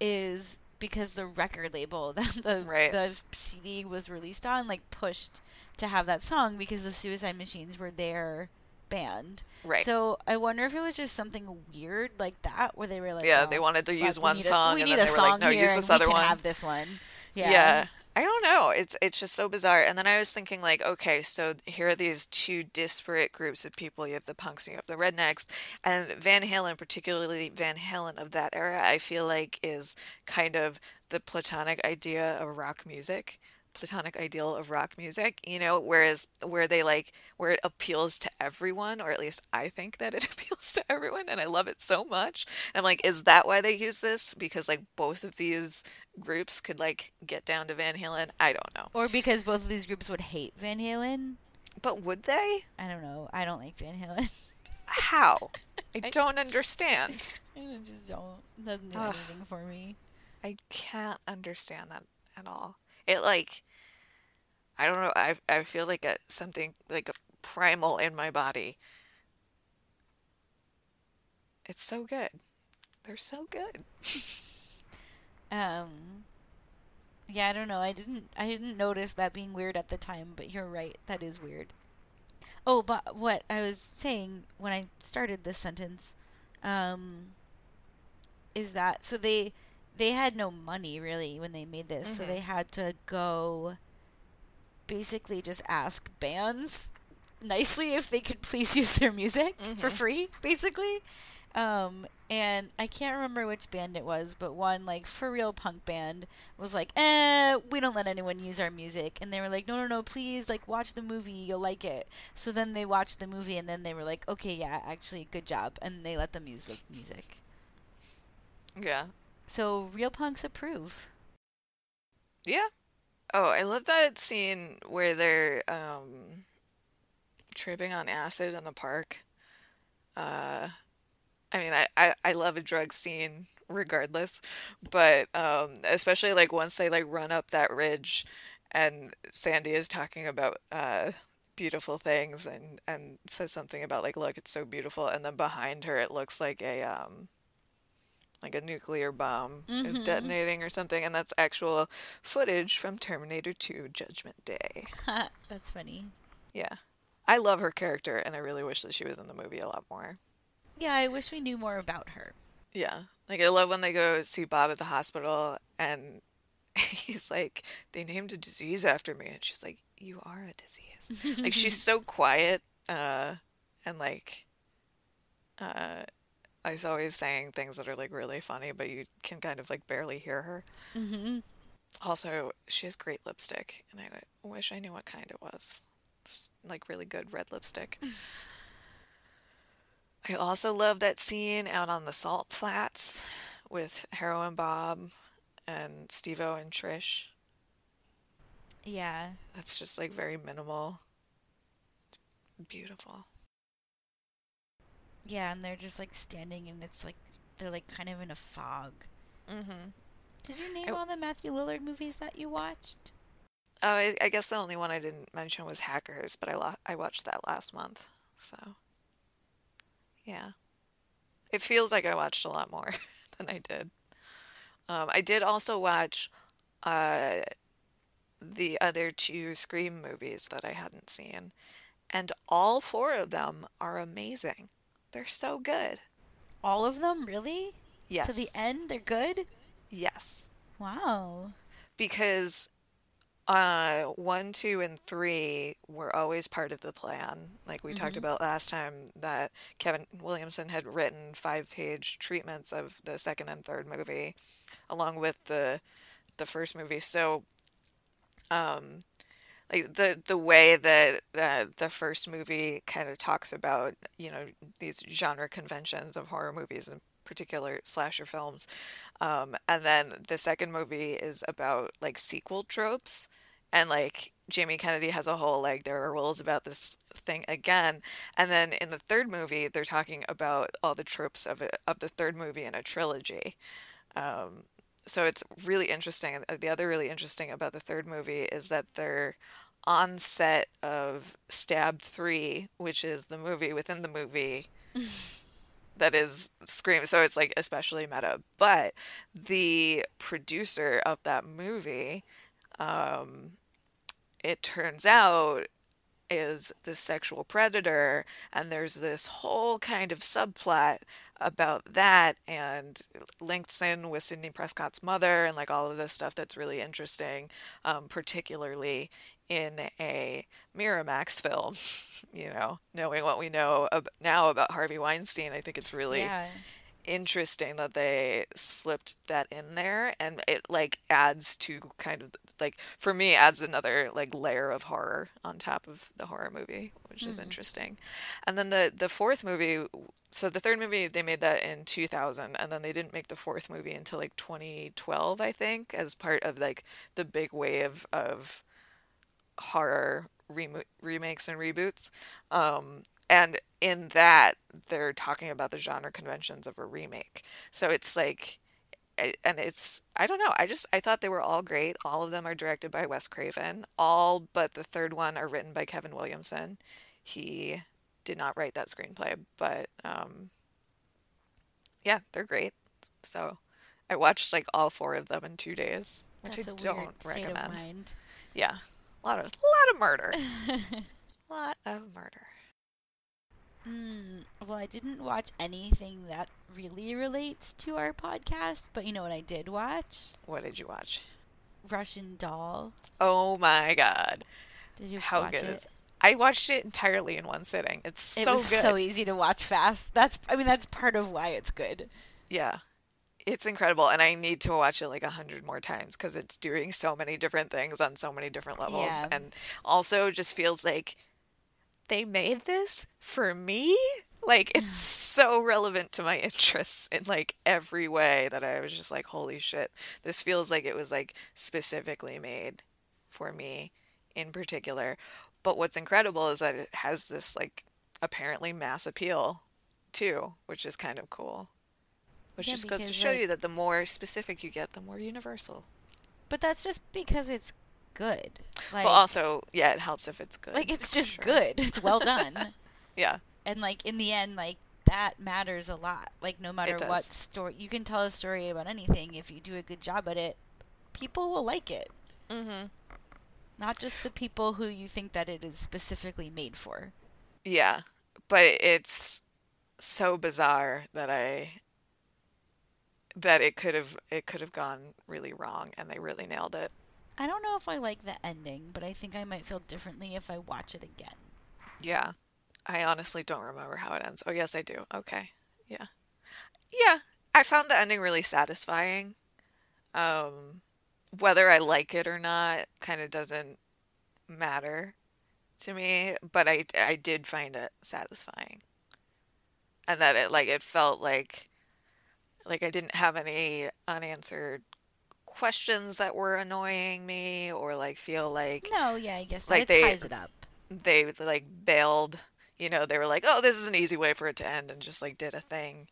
Speaker 1: is because the record label that the right. the CD was released on like pushed to have that song because the Suicide Machines were their band.
Speaker 2: Right.
Speaker 1: So I wonder if it was just something weird like that where they were like,
Speaker 2: yeah, oh, they wanted to fuck, use one song, a, we need a song were like, no,
Speaker 1: use
Speaker 2: this other one.
Speaker 1: Have this one.
Speaker 2: Yeah. Yeah. I don't know. It's it's just so bizarre. And then I was thinking like, okay, so here are these two disparate groups of people. You have the punks and you have the rednecks. And Van Halen, particularly Van Halen of that era, I feel like is kind of the platonic idea of rock music. Platonic ideal of rock music, you know, whereas where they like where it appeals to everyone, or at least I think that it appeals to everyone, and I love it so much. And I'm like, is that why they use this? Because like both of these groups could like get down to Van Halen. I don't know.
Speaker 1: Or because both of these groups would hate Van Halen.
Speaker 2: But would they?
Speaker 1: I don't know. I don't like Van Halen.
Speaker 2: How? I don't understand.
Speaker 1: I just don't. It doesn't do
Speaker 2: Ugh.
Speaker 1: anything for me.
Speaker 2: I can't understand that at all. It like I don't know. I I feel like a something like a primal in my body. It's so good. They're so good.
Speaker 1: Um. Yeah, I don't know. I didn't. I didn't notice that being weird at the time, but you're right. That is weird. Oh, but what I was saying when I started this sentence, um, is that so they they had no money really when they made this, so
Speaker 2: Mhm.
Speaker 1: they had to go basically just ask bands nicely if they could please use their music for
Speaker 2: Mhm.
Speaker 1: free, basically. Um, and I can't remember which band it was, but one like for real punk band was like, "Eh, we don't let anyone use our music," and they were like, "No, no, no, please, like watch the movie, you'll like it." So then they watched the movie, and then they were like, "Okay, yeah, actually, good job," and they let them use the music.
Speaker 2: Yeah.
Speaker 1: So real punks approve.
Speaker 2: Yeah. Oh, I love that scene where they're um tripping on acid in the park. Uh I mean, I, I, I love a drug scene regardless, but um, especially like once they like run up that ridge and Sandy is talking about uh, beautiful things and, and says something about like, look, it's so beautiful, and then behind her it looks like a um, like a nuclear bomb is
Speaker 1: Mhm.
Speaker 2: detonating or something, and that's actual footage from Terminator 2 Judgment Day.
Speaker 1: That's funny.
Speaker 2: Yeah. I love her character, and I really wish that she was in the movie a lot more.
Speaker 1: Yeah, I wish we knew more about her.
Speaker 2: Yeah. Like I love when they go see Bob at the hospital and he's like, they named a disease after me and she's like, You are a disease. like she's so quiet, uh, and like uh is always saying things that are like really funny, but you can kind of like barely hear her.
Speaker 1: hmm
Speaker 2: Also, she has great lipstick, and I wish I knew what kind it was. Just, like really good red lipstick. I also love that scene out on the salt flats with Harrow and Bob and Stevo and Trish.
Speaker 1: Yeah.
Speaker 2: That's just like very minimal. Beautiful.
Speaker 1: Yeah, and they're just like standing and it's like they're like kind of in a fog.
Speaker 2: Mm-hmm.
Speaker 1: Did you name
Speaker 2: I-
Speaker 1: all the Matthew Lillard movies that you watched?
Speaker 2: Oh, I, I guess the only one I didn't mention was Hackers, but I lo- I watched that last month. So, yeah. It feels like I watched a lot more than I did. Um, I did also watch uh, the other two Scream movies that I hadn't seen, and all four of them are amazing. They're so good.
Speaker 1: All of them, really?
Speaker 2: Yes.
Speaker 1: To the end, they're good?
Speaker 2: Yes.
Speaker 1: Wow.
Speaker 2: because uh one two and three were always part of the plan like we talked
Speaker 1: Mhm.
Speaker 2: about last time that kevin williamson had written five page treatments of the second and third movie along with the the first movie so um like the the way that the first movie kind of talks about you know these genre conventions of horror movies in particular slasher films um, and then the second movie is about like sequel tropes and like Jamie Kennedy has a whole like there are rules about this thing again and then in the third movie they're talking about all the tropes of of the third movie in a trilogy um, so it's really interesting. The other really interesting about the third movie is that they're on set of Stab 3, which is the movie within the movie that is Scream. So it's like especially meta. But the producer of that movie, um, it turns out, is the sexual predator, and there's this whole kind of subplot about that and links in with Sidney Prescott's mother and like all of this stuff that's really interesting, um, particularly in a Miramax film. You know, knowing what we know ab- now about Harvey Weinstein, I think it's really
Speaker 1: Yeah.
Speaker 2: Interesting that they slipped that in there and it like adds to kind of like for me adds another like layer of horror on top of the horror movie which mm-hmm. is interesting and then the the fourth movie so the third movie they made that in 2000 and then they didn't make the fourth movie until like 2012 i think as part of like the big wave of horror rem- remakes and reboots um and in that they're talking about the genre conventions of a remake. So it's like and it's i don't know i just i thought they were all great. All of them are directed by wes craven. All but the third one are written by kevin williamson. He did not write that screenplay but um yeah they're great. So i watched like all four of them in two days which That's i don't recommend. yeah a lot of a lot of murder. A lot of murder
Speaker 1: Mm, well, I didn't watch anything that really relates to our podcast, but you know what I did watch?
Speaker 2: What did you watch?
Speaker 1: Russian Doll.
Speaker 2: Oh my god.
Speaker 1: Did you How watch good it?
Speaker 2: Is I watched it entirely in one sitting. It's
Speaker 1: it
Speaker 2: so
Speaker 1: was
Speaker 2: good.
Speaker 1: so easy to watch fast. That's I mean that's part of why it's good.
Speaker 2: Yeah. It's incredible and I need to watch it like a hundred more times because it's doing so many different things on so many different levels yeah. and also just feels like they made this for me? Like it's so relevant to my interests in like every way that I was just like, holy shit. This feels like it was like specifically made for me in particular. But what's incredible is that it has this like apparently mass appeal too, which is kind of cool. Which yeah, just goes to show like, you that the more specific you get, the more universal.
Speaker 1: But that's just because it's good.
Speaker 2: Like, but also, yeah, it helps if it's good.
Speaker 1: Like it's just sure. good. It's well done.
Speaker 2: yeah.
Speaker 1: And like in the end, like that matters a lot. Like no matter what story, you can tell a story about anything if you do a good job at it. People will like it.
Speaker 2: Mm-hmm.
Speaker 1: Not just the people who you think that it is specifically made for.
Speaker 2: Yeah, but it's so bizarre that I that it could have it could have gone really wrong and they really nailed it.
Speaker 1: I don't know if I like the ending, but I think I might feel differently if I watch it again.
Speaker 2: Yeah. I honestly don't remember how it ends. Oh, yes, I do. Okay. Yeah. Yeah. I found the ending really satisfying. Um, whether I like it or not kind of doesn't matter to me, but I, I did find it satisfying. And that it like it felt like like I didn't have any unanswered questions that were annoying me or like feel like
Speaker 1: no yeah i guess like it they, ties it up.
Speaker 2: they like bailed you know they were like oh this is an easy way for it to end and just like did a thing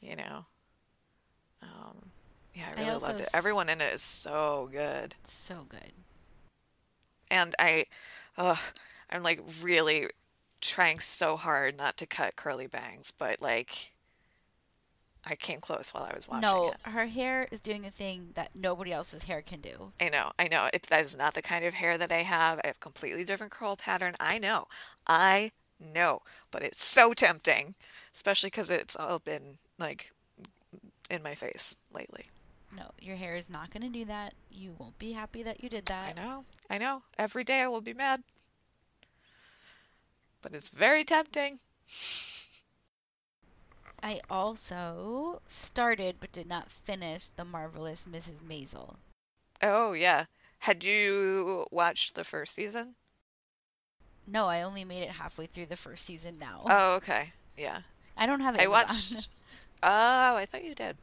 Speaker 2: you know? Um yeah i really I loved it. everyone in it is so good.
Speaker 1: So good.
Speaker 2: And i uh i'm like really trying so hard not to cut curly bangs but like I came close while I was watching
Speaker 1: no,
Speaker 2: it.
Speaker 1: her hair is doing a thing that nobody else's hair can do.
Speaker 2: I know, I know. It, that is not the kind of hair that I have. I have completely different curl pattern. I know, I know, but it's so tempting, especially because it's all been like in my face lately.
Speaker 1: No, your hair is not going to do that. You won't be happy that you did that.
Speaker 2: I know, I know. Every day I will be mad, but it's very tempting.
Speaker 1: I also started but did not finish The Marvelous Mrs. Maisel.
Speaker 2: Oh, yeah. Had you watched the first season?
Speaker 1: No, I only made it halfway through the first season now.
Speaker 2: Oh, okay. Yeah.
Speaker 1: I don't have
Speaker 2: Amazon. I watched. Oh, I thought you did.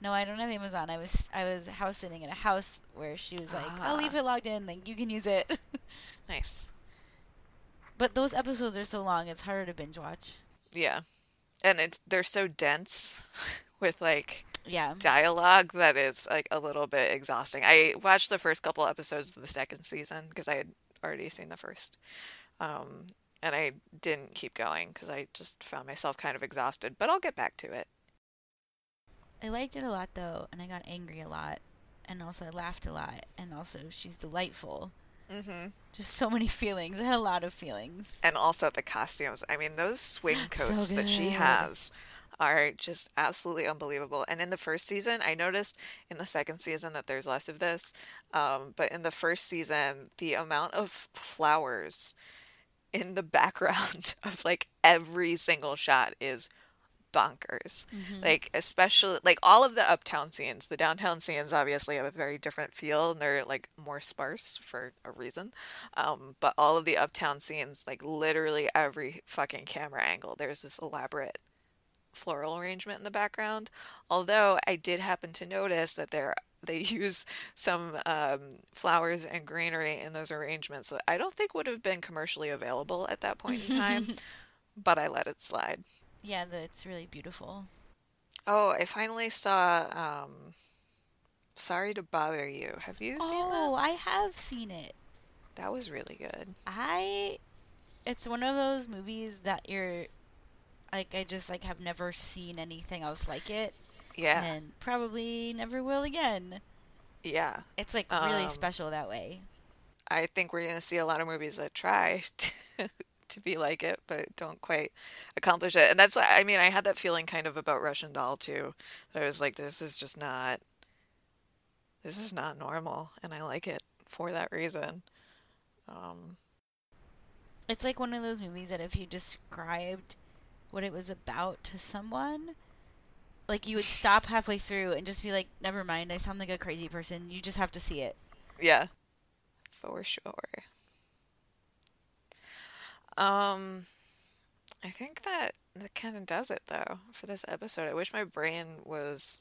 Speaker 1: No, I don't have Amazon. I was I was house sitting in a house where she was like, ah. "I'll leave it logged in. Like you can use it."
Speaker 2: nice.
Speaker 1: But those episodes are so long; it's harder to binge watch.
Speaker 2: Yeah and it's they're so dense with like
Speaker 1: yeah
Speaker 2: dialogue that is like a little bit exhausting. I watched the first couple episodes of the second season because I had already seen the first, um, and I didn't keep going because I just found myself kind of exhausted. But I'll get back to it.
Speaker 1: I liked it a lot though, and I got angry a lot, and also I laughed a lot, and also she's delightful.
Speaker 2: Mm-hmm.
Speaker 1: Just so many feelings. I had a lot of feelings.
Speaker 2: And also the costumes. I mean, those swing coats so that she has are just absolutely unbelievable. And in the first season, I noticed in the second season that there's less of this. Um, but in the first season, the amount of flowers in the background of like every single shot is bonkers. Mm-hmm. Like especially like all of the uptown scenes. The downtown scenes obviously have a very different feel and they're like more sparse for a reason. Um, but all of the uptown scenes, like literally every fucking camera angle, there's this elaborate floral arrangement in the background. Although I did happen to notice that there they use some um, flowers and greenery in those arrangements that I don't think would have been commercially available at that point in time, but I let it slide.
Speaker 1: Yeah, the, it's really beautiful.
Speaker 2: Oh, I finally saw um, Sorry to Bother You. Have you seen
Speaker 1: oh, that? Oh, I have seen it.
Speaker 2: That was really good.
Speaker 1: I it's one of those movies that you're like I just like have never seen anything else like it.
Speaker 2: Yeah.
Speaker 1: And probably never will again.
Speaker 2: Yeah.
Speaker 1: It's like really um, special that way.
Speaker 2: I think we're going to see a lot of movies that try to, to be like it, but don't quite accomplish it. And that's why, I mean, I had that feeling kind of about Russian Doll too. That I was like, this is just not, this is not normal. And I like it for that reason. Um,
Speaker 1: it's like one of those movies that if you described what it was about to someone, like you would stop halfway through and just be like, "Never mind, I sound like a crazy person." You just have to see it.
Speaker 2: Yeah, for sure. Um, I think that that kind of does it though for this episode. I wish my brain was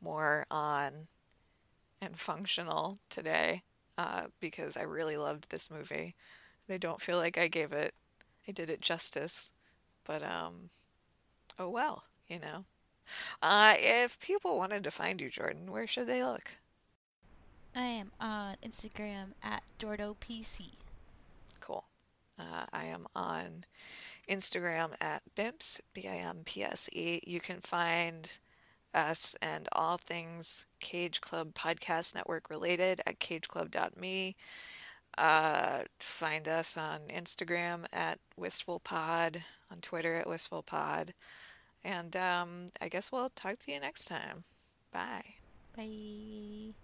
Speaker 2: more on and functional today uh, because I really loved this movie. I don't feel like I gave it, I did it justice, but um, oh well, you know. Uh, if people wanted to find you, Jordan, where should they look?
Speaker 1: I am on Instagram at JordoPC.
Speaker 2: Uh, I am on Instagram at Bimps, B I M P S E. You can find us and all things Cage Club Podcast Network related at cageclub.me. Uh, find us on Instagram at WistfulPod, on Twitter at WistfulPod. And um, I guess we'll talk to you next time. Bye.
Speaker 1: Bye.